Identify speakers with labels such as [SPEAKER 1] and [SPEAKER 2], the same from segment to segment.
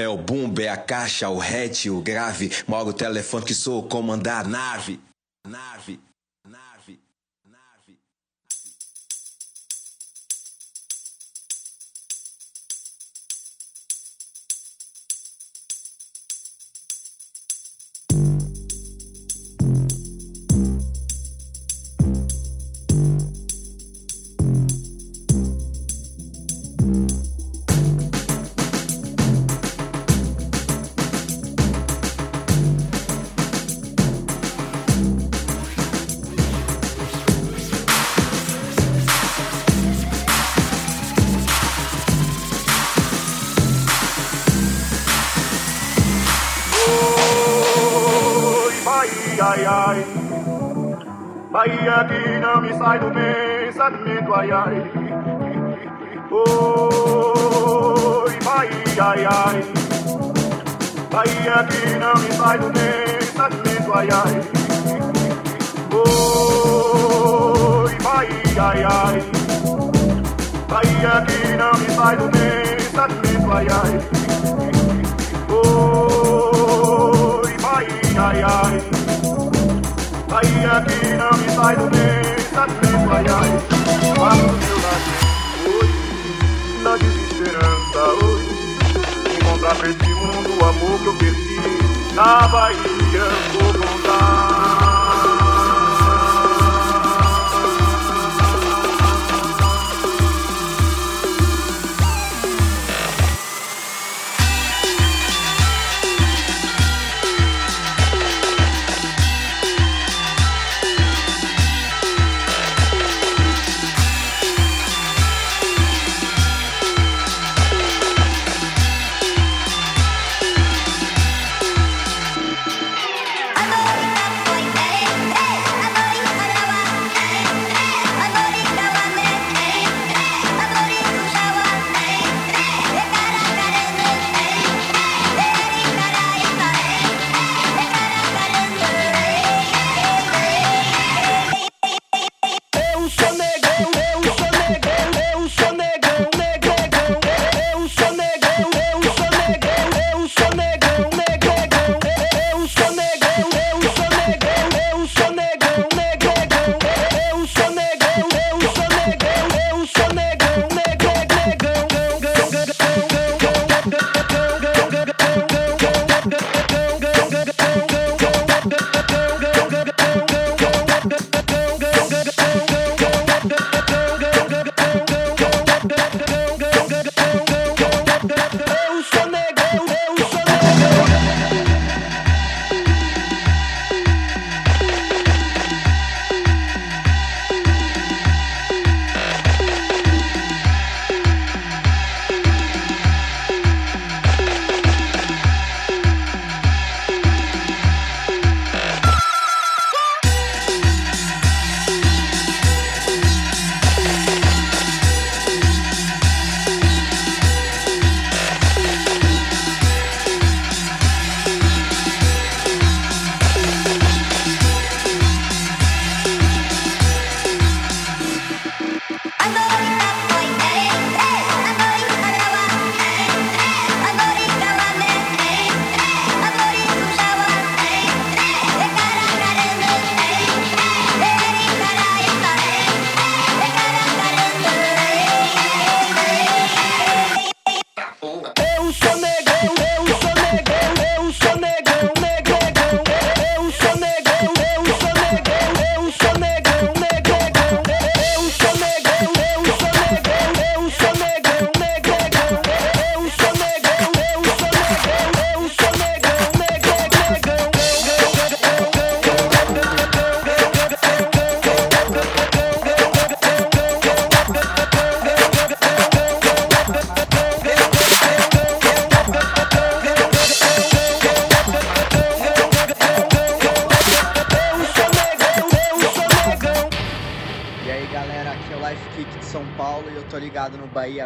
[SPEAKER 1] É o bumbo, é a caixa, o hatch, o grave. Moro o telefone que sou comandar a nave. Nave.
[SPEAKER 2] Ai ai. Oi, Bahia, ai ai. Bahia que não me sai do pensamento, ai ai. Oi, Bahia, ai ai. Bahia que não me sai do pensamento, ai ai. Oi, Bahia, ai ai. Aí aqui não me sai do pensamento, ai ai Meu nascer hoje, na desesperança hoje Encontrar pra esse mundo o amor que eu perdi Na Bahia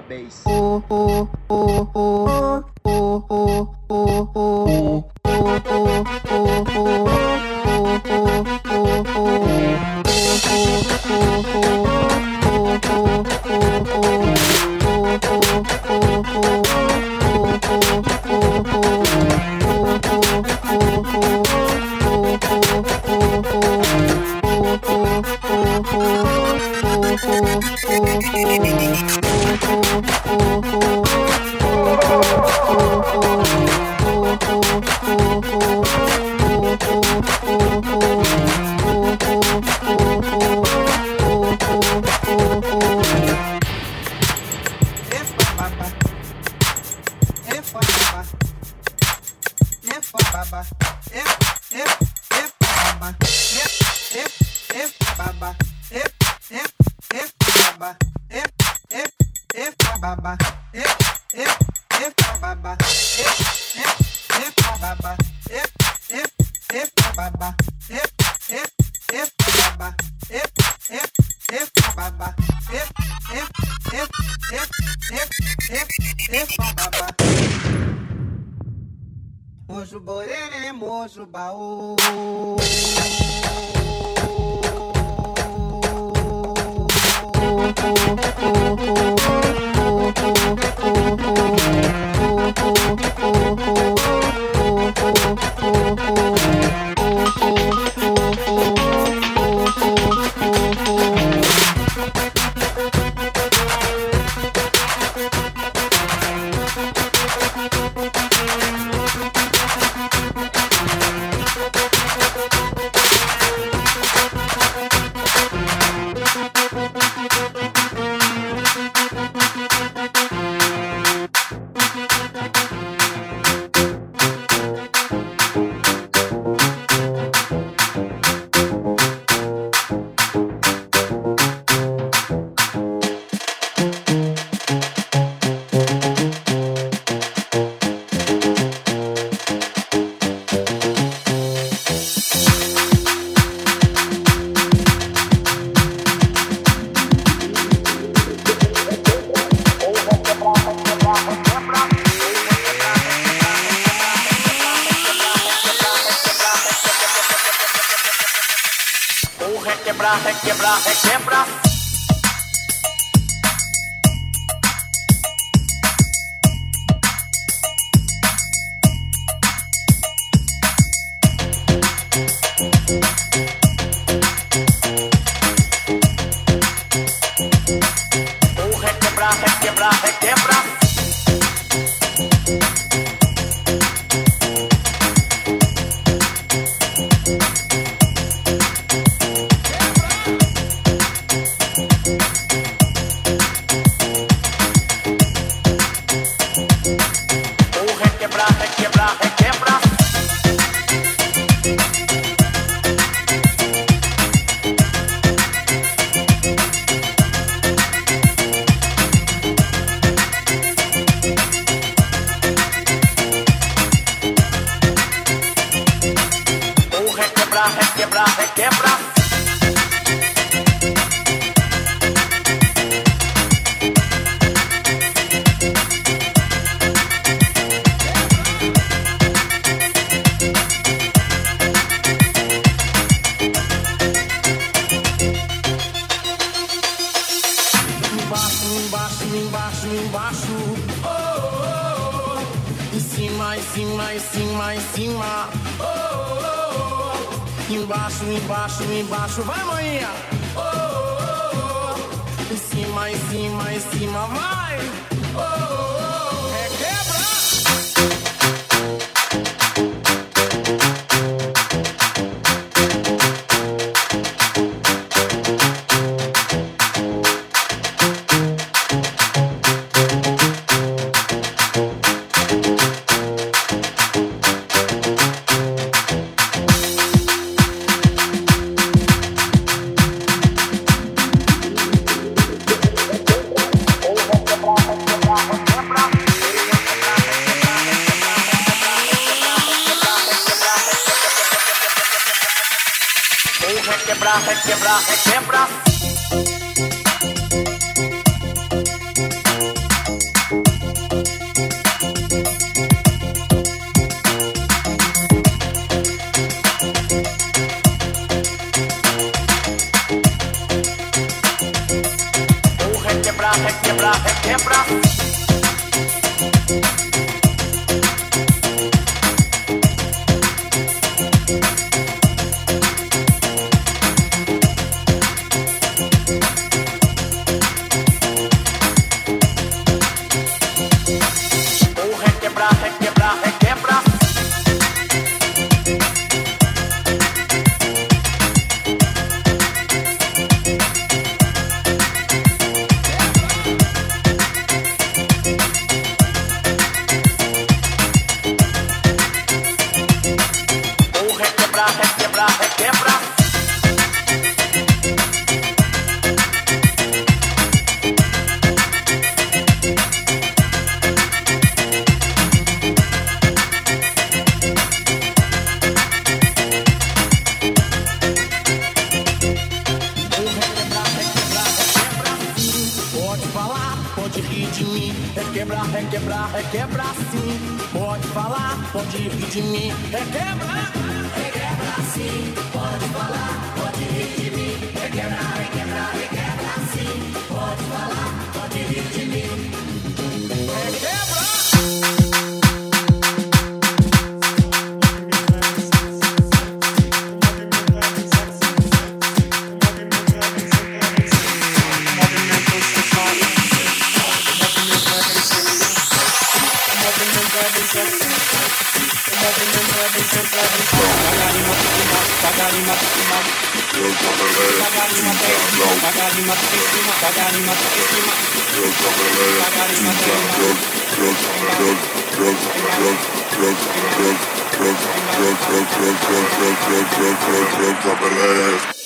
[SPEAKER 2] Base. embaixo,
[SPEAKER 3] embaixo. Oh, oh, oh.
[SPEAKER 4] Em cima, em cima, em cima, em cima. Oh, oh, oh. oh. Embaixo, embaixo, embaixo. Vai, maninha. Oh, oh, oh. Em cima, em cima, em cima. Vai. Oh, oh, oh. Quebrar, é quebrar sim. Pode falar, pode rir de mim. É quebrar, é quebrar sim.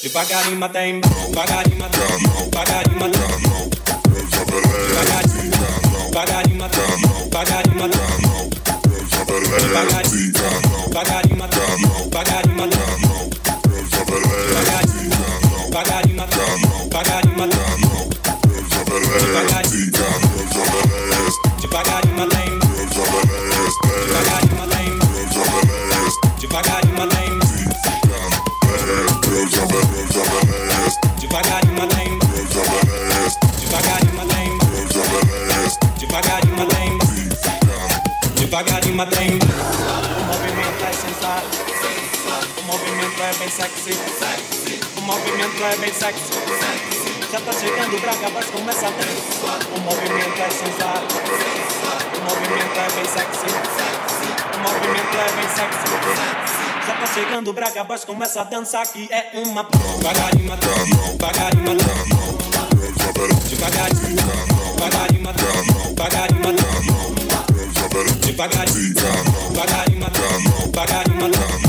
[SPEAKER 4] Devagarinho matem, devagarinho matem, devagarinho matem. Devagarinho, devagarinho matem, devagarinho matem. Devagarinho, devagarinho é bem sexy. Já tá chegando pra acabar, começa a dançar. O movimento é sensato, o movimento é bem sexy, o movimento é bem sexy. Já tá chegando Braga Boys, começa a dançar que é uma Devagarinho devagarinho Devagarinho, devagarinho devagarinho Devagarinho, devagarinho devagarinho Devagarinho,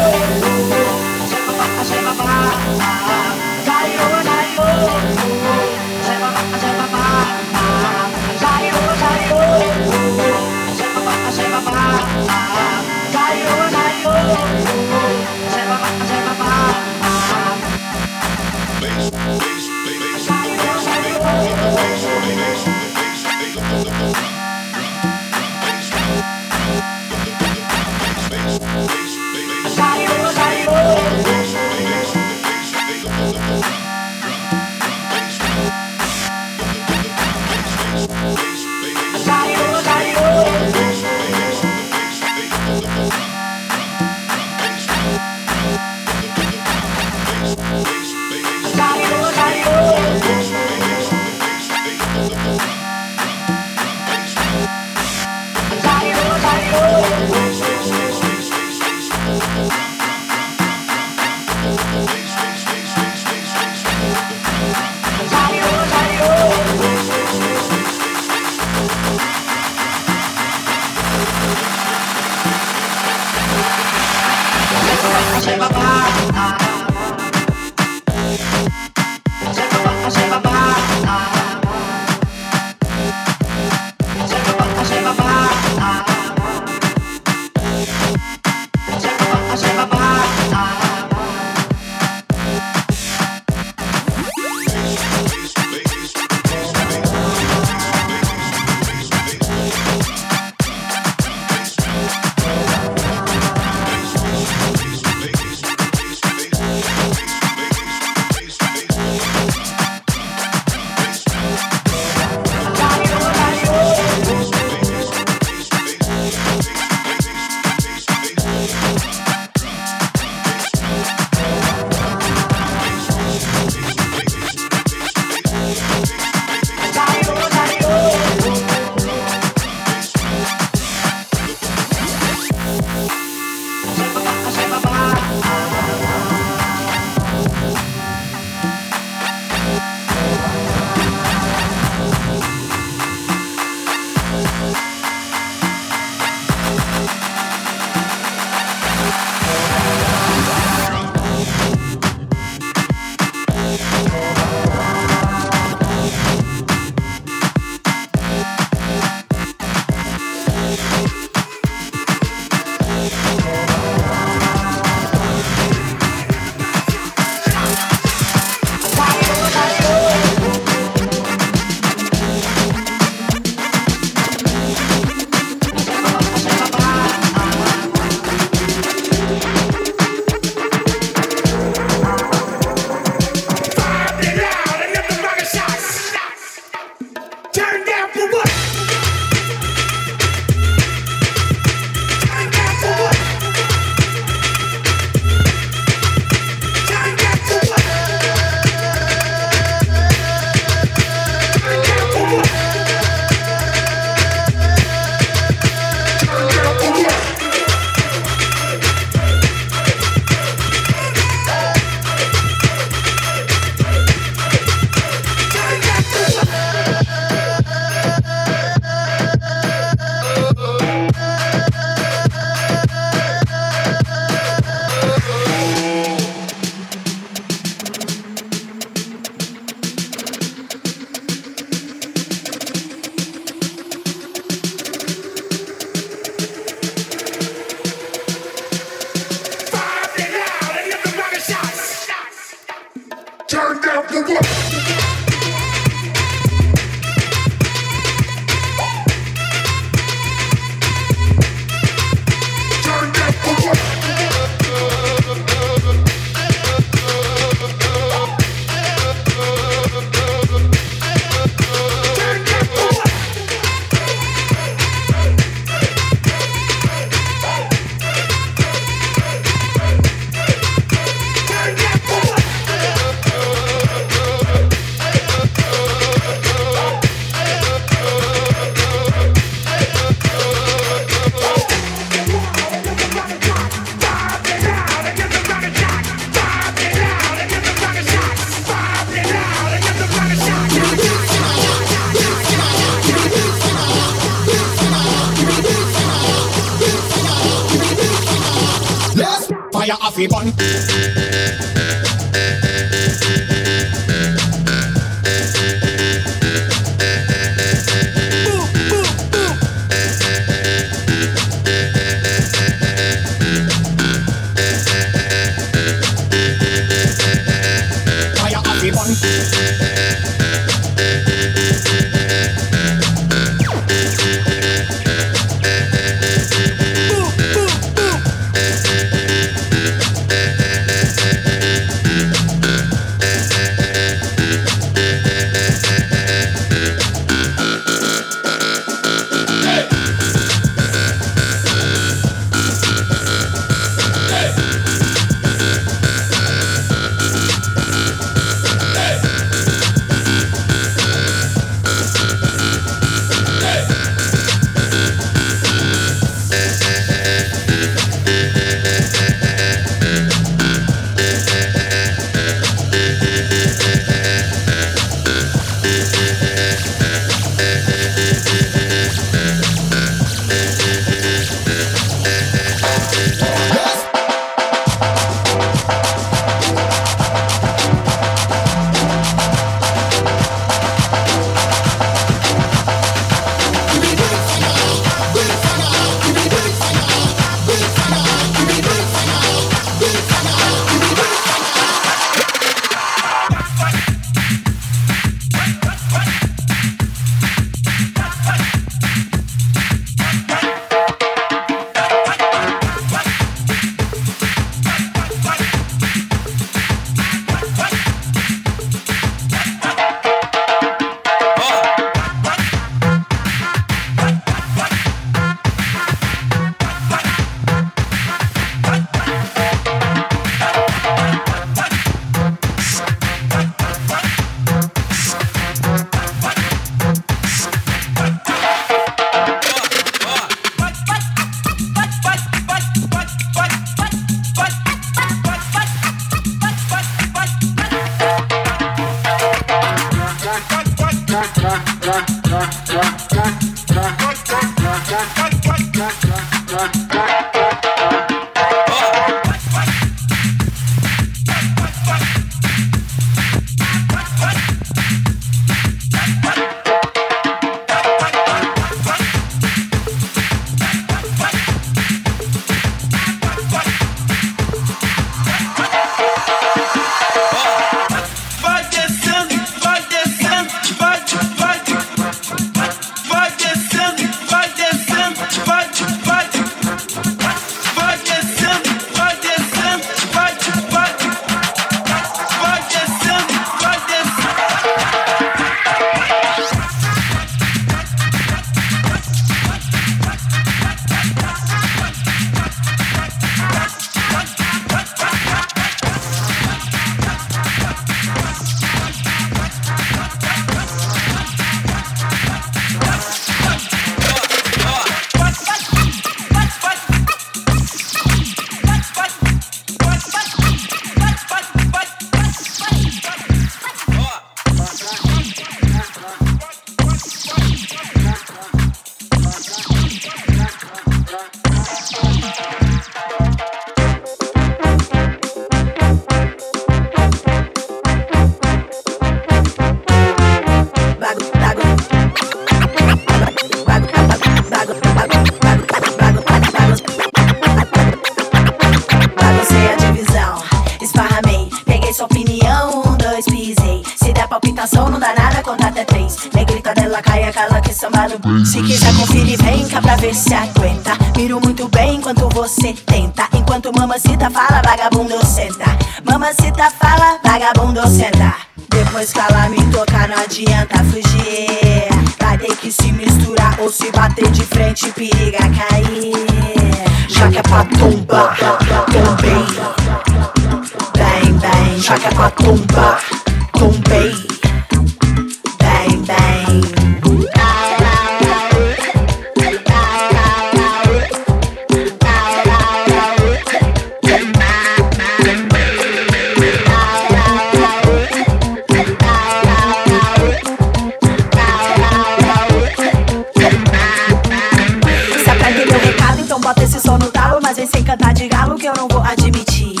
[SPEAKER 5] talo. Mas vem sem cantar de galo que eu não vou admitir.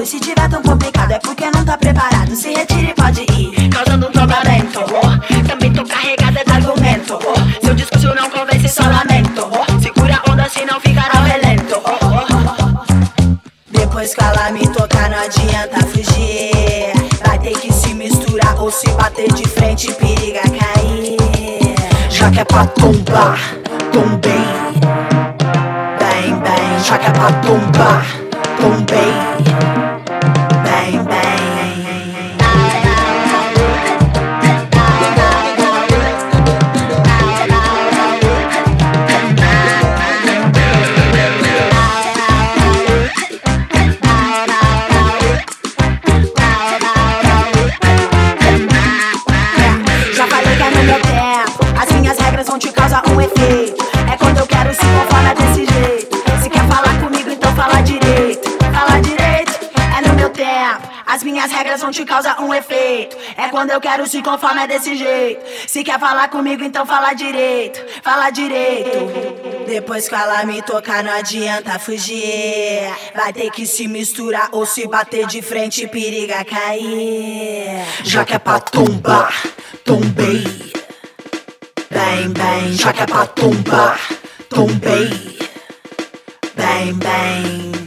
[SPEAKER 5] E se tiver tão complicado é porque não tá preparado. Se retire e pode ir, causando um tombamento. Oh, também tô carregada de argumento. Oh, seu discurso não convence, só lamento. Oh, segura a onda, se não ficará relento. Depois que ela me tocar, não adianta fugir. Vai ter que se misturar ou se bater de frente, periga cair. Já que é pra tombar, tombei. É pra tombar, tombei. Vão te causar um efeito. É quando eu quero se conformar desse jeito. Se quer falar comigo, então fala direito. Fala direito. Depois que ela me tocar, não adianta fugir. Vai ter que se misturar ou se bater de frente, periga cair. Já que é pra tombar, tombei. Bem, bem, já que é pra tombar, tombei. Bem, bem.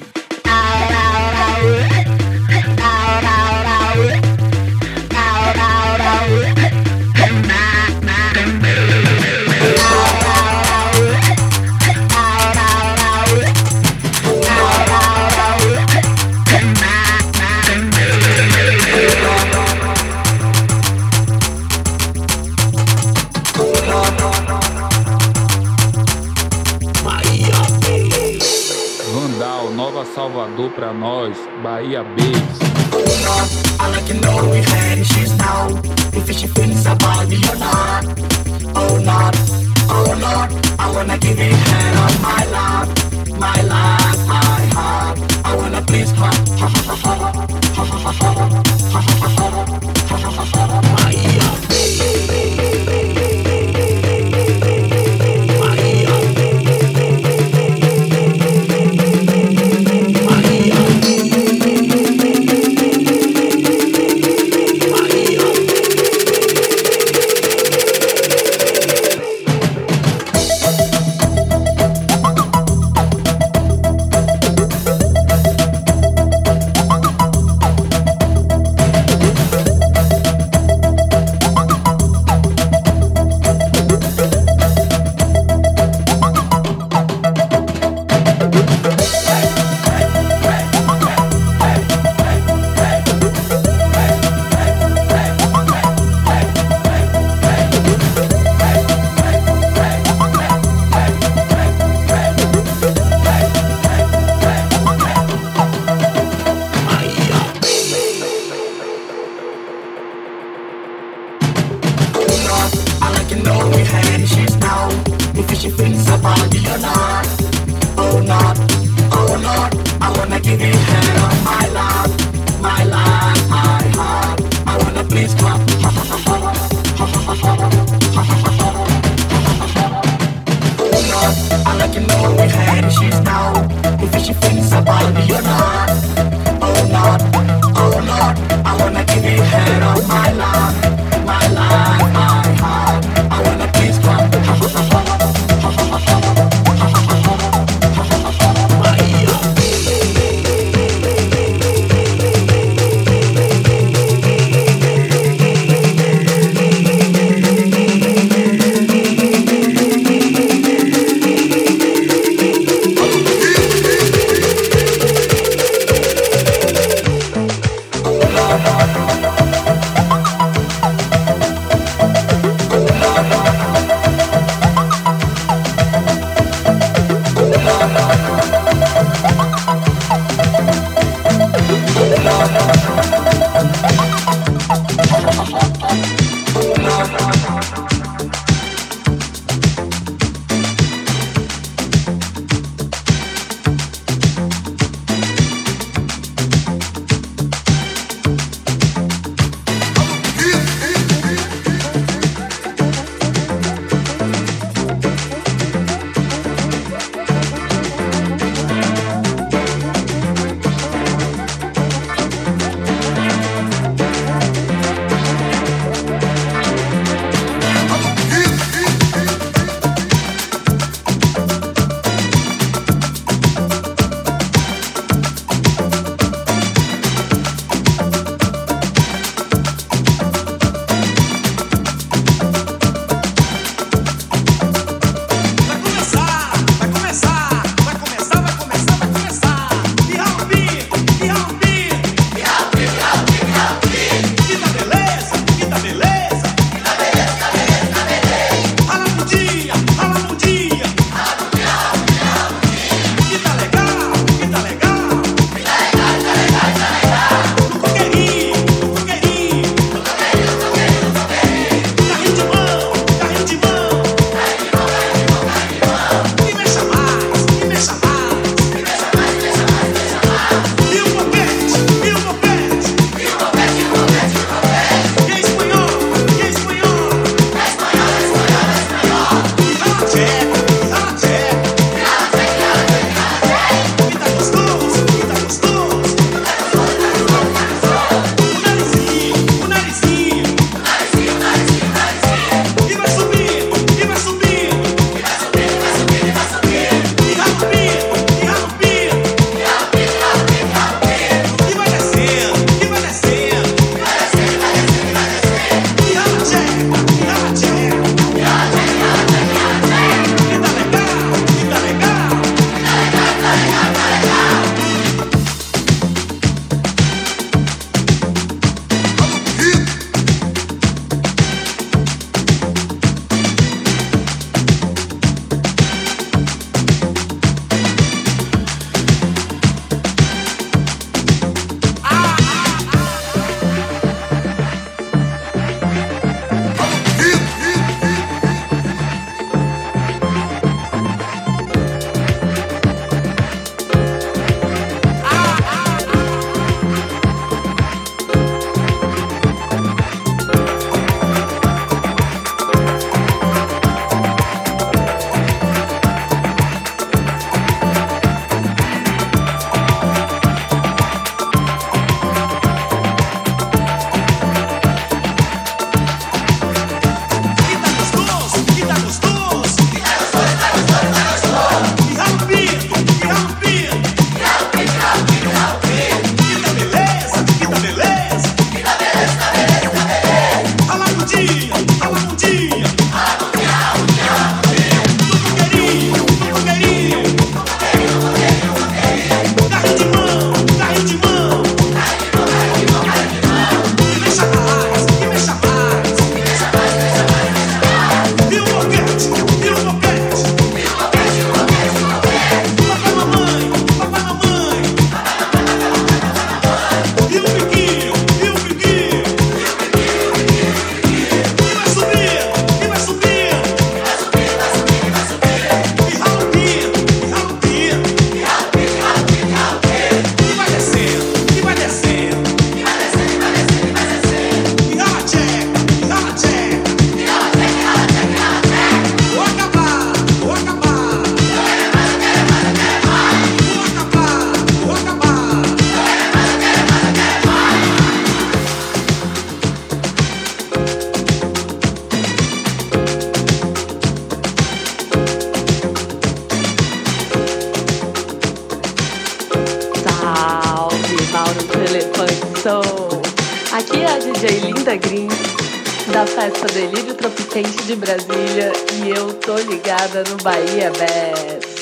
[SPEAKER 6] Feels about me or not. Not, not. I wanna give it head on my my my. Ha
[SPEAKER 7] Tropicente de Brasília, e eu tô ligada no Bahia Bass.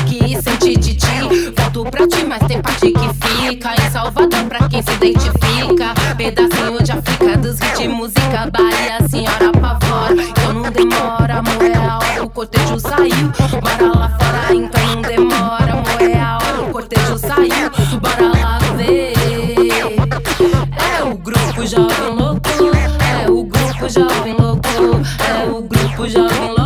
[SPEAKER 8] Sem piripaque e sem tititi. Volto pra ti, mas tem parte que fica. Em Salvador, pra quem se identifica. Pedacinho de África, dos hits de música. Bahia, a senhora apavora. Então não demora, amor, é a hora. O cortejo saiu. Bora lá fora, então não demora, amor, é a hora. O cortejo saiu. Bora lá ver. É o grupo jovem louco. É o grupo jovem louco. É o grupo jovem louco.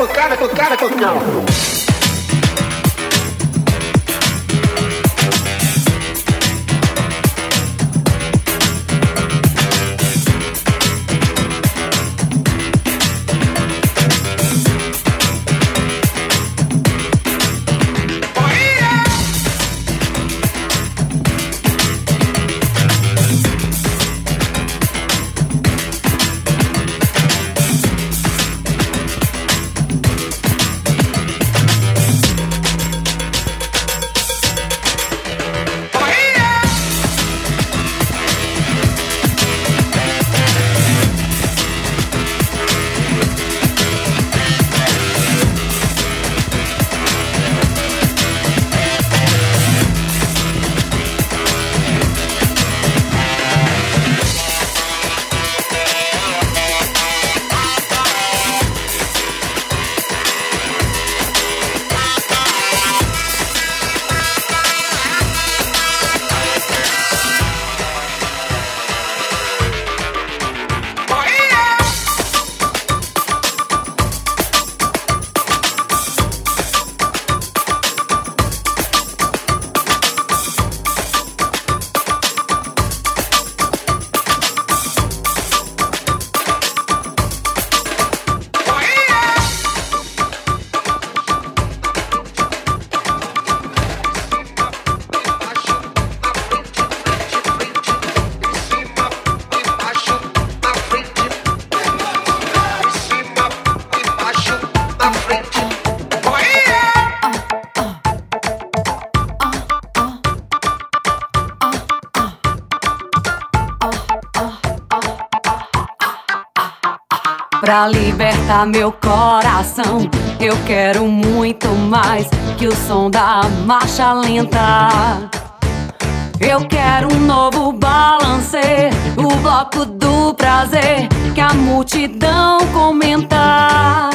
[SPEAKER 9] Solta pancada, pancada,
[SPEAKER 10] meu coração, eu quero muito mais que o som da marcha lenta. Eu quero um novo balancê, o bloco do prazer que a multidão comenta.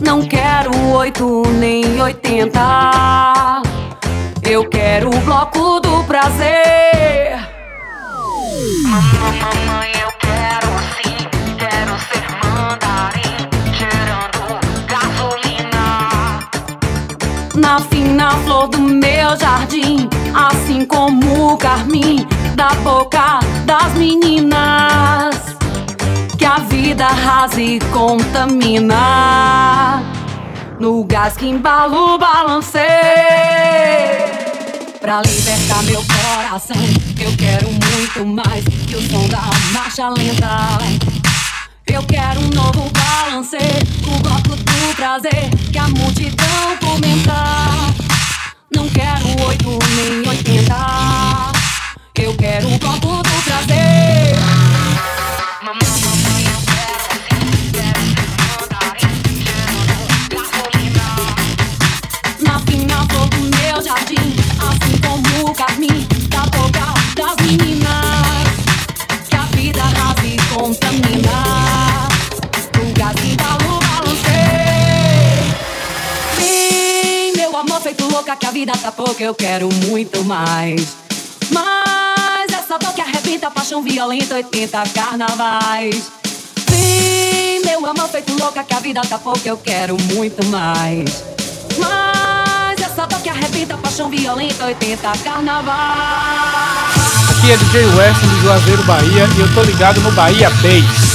[SPEAKER 10] Não quero oito nem oitenta. Eu quero o bloco do prazer. Na fina flor do meu jardim, assim como o carmim da boca das meninas. Que a vida rasa e contamina. No gás que embala o balancê. Pra libertar meu coração, eu quero muito mais que o som da marcha lenta. Eu quero um novo balancê, o bloco do prazer que a multidão comenta. Não quero oito nem oitenta, eu quero o bloco do prazer. Na fina flor do meu jardim, assim como o carmim da boca das meninas. Que a vida rasa e contamina. Louca, que a vida tá pouca, eu quero muito mais. Mas essa dor que arrebenta, paixão violenta, 80 carnavais. Sim, meu amor feito louca, que a vida tá pouca, eu quero muito mais. Mas essa dor que arrebenta, paixão violenta, 80 carnaval.
[SPEAKER 11] Aqui é DJ Weston de Juazeiro, Bahia e eu tô ligado no Bahia Bass.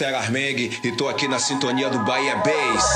[SPEAKER 12] Esther Armeng e tô aqui na sintonia do Bahia Bass.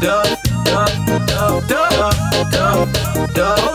[SPEAKER 12] Dub dub dub dub dub dub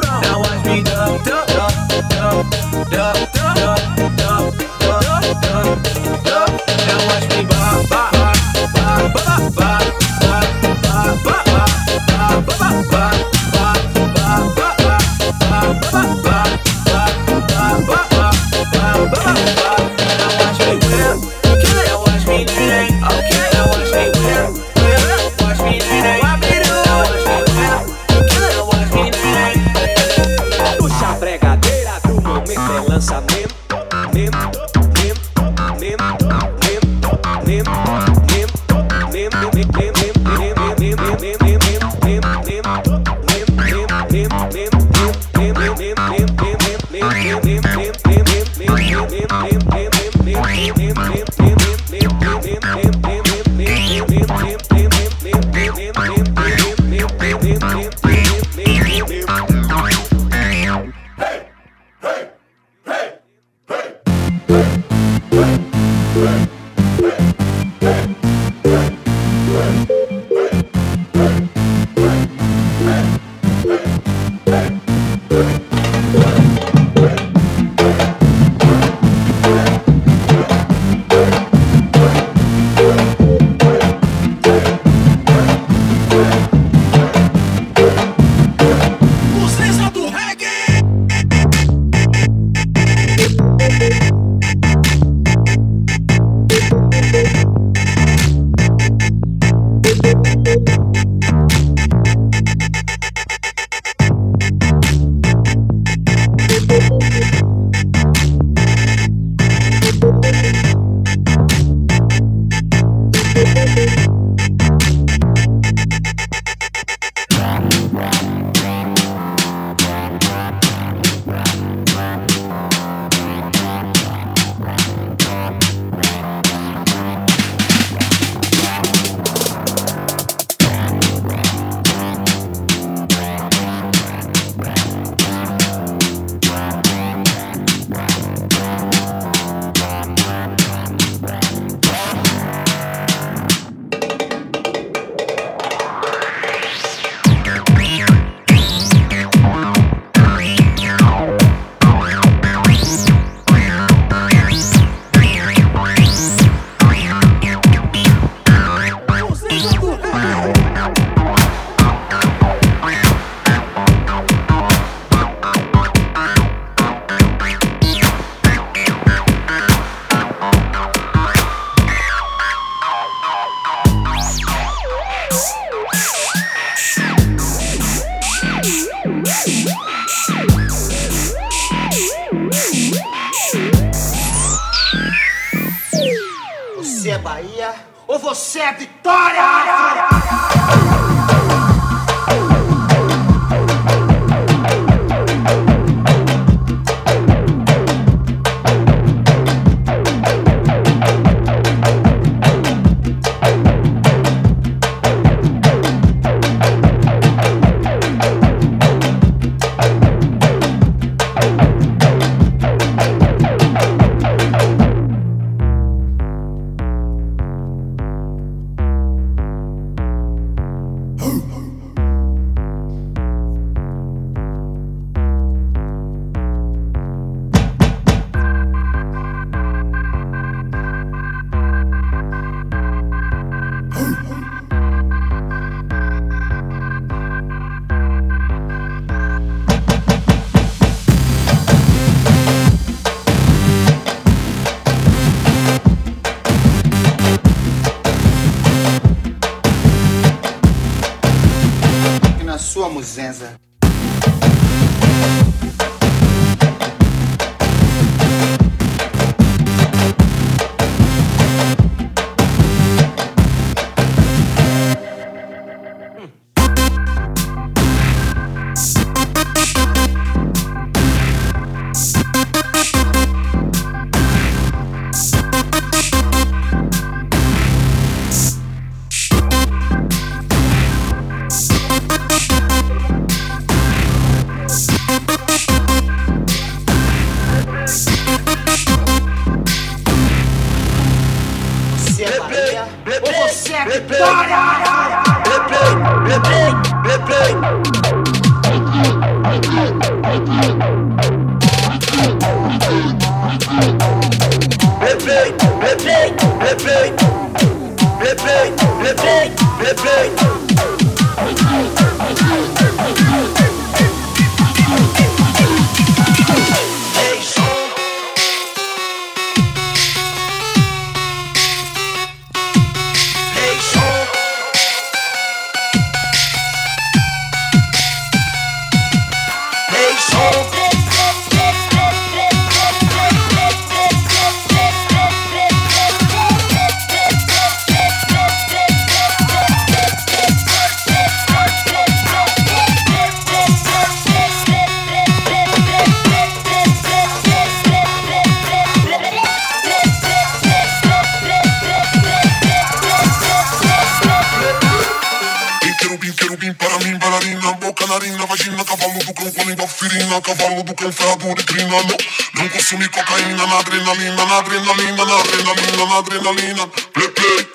[SPEAKER 13] cavalo do tronco, firina. Cavalo do cão, ferrado de crina. Não, não consumi cocaína na adrenalina, na adrenalina, na adrenalina, na adrenalina. Play, play.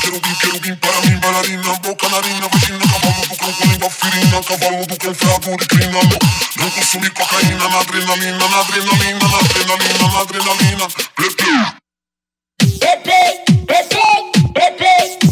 [SPEAKER 13] Quero quero para mim, bailarina, boca, narina, vagina, cavalo do cão, firina, cavalo do cão, ferrado de crina, não, não consumi cocaína, na adrenalina, na adrenalina, na adrenalina, na adrenalina, play, play.
[SPEAKER 6] Play, play,
[SPEAKER 14] play, play, play,
[SPEAKER 15] play.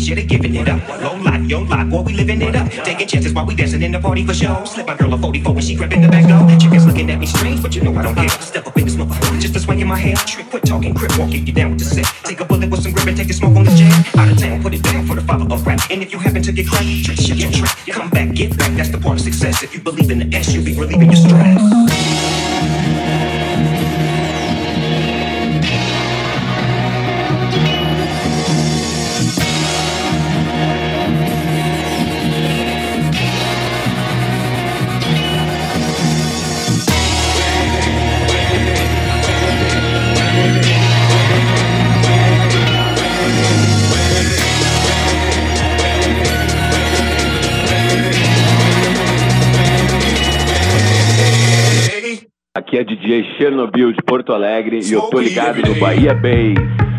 [SPEAKER 15] Yeah, they giving it up. Low life, yo life, boy, we living it up. Taking chances while we dancing in the party for show. Slip my girl a 44 when she crept in the back door. Chickens looking at me strange, but you know I don't care. Step up in this motherfucker, just a swing in my hair. Trick, quit talking, crip walk, if you down with the set. Take a bullet with some grip and take a smoke on the jam. Out of town, put it down for the father of rap. And if you happen to get cracked, trick, shit, your trick. Come back, get back, that's the part of success. If you believe in the S, you'll be relieving your stress.
[SPEAKER 1] É DJ Chernobyl de Porto Alegre e eu tô ligado no Bahia Bass.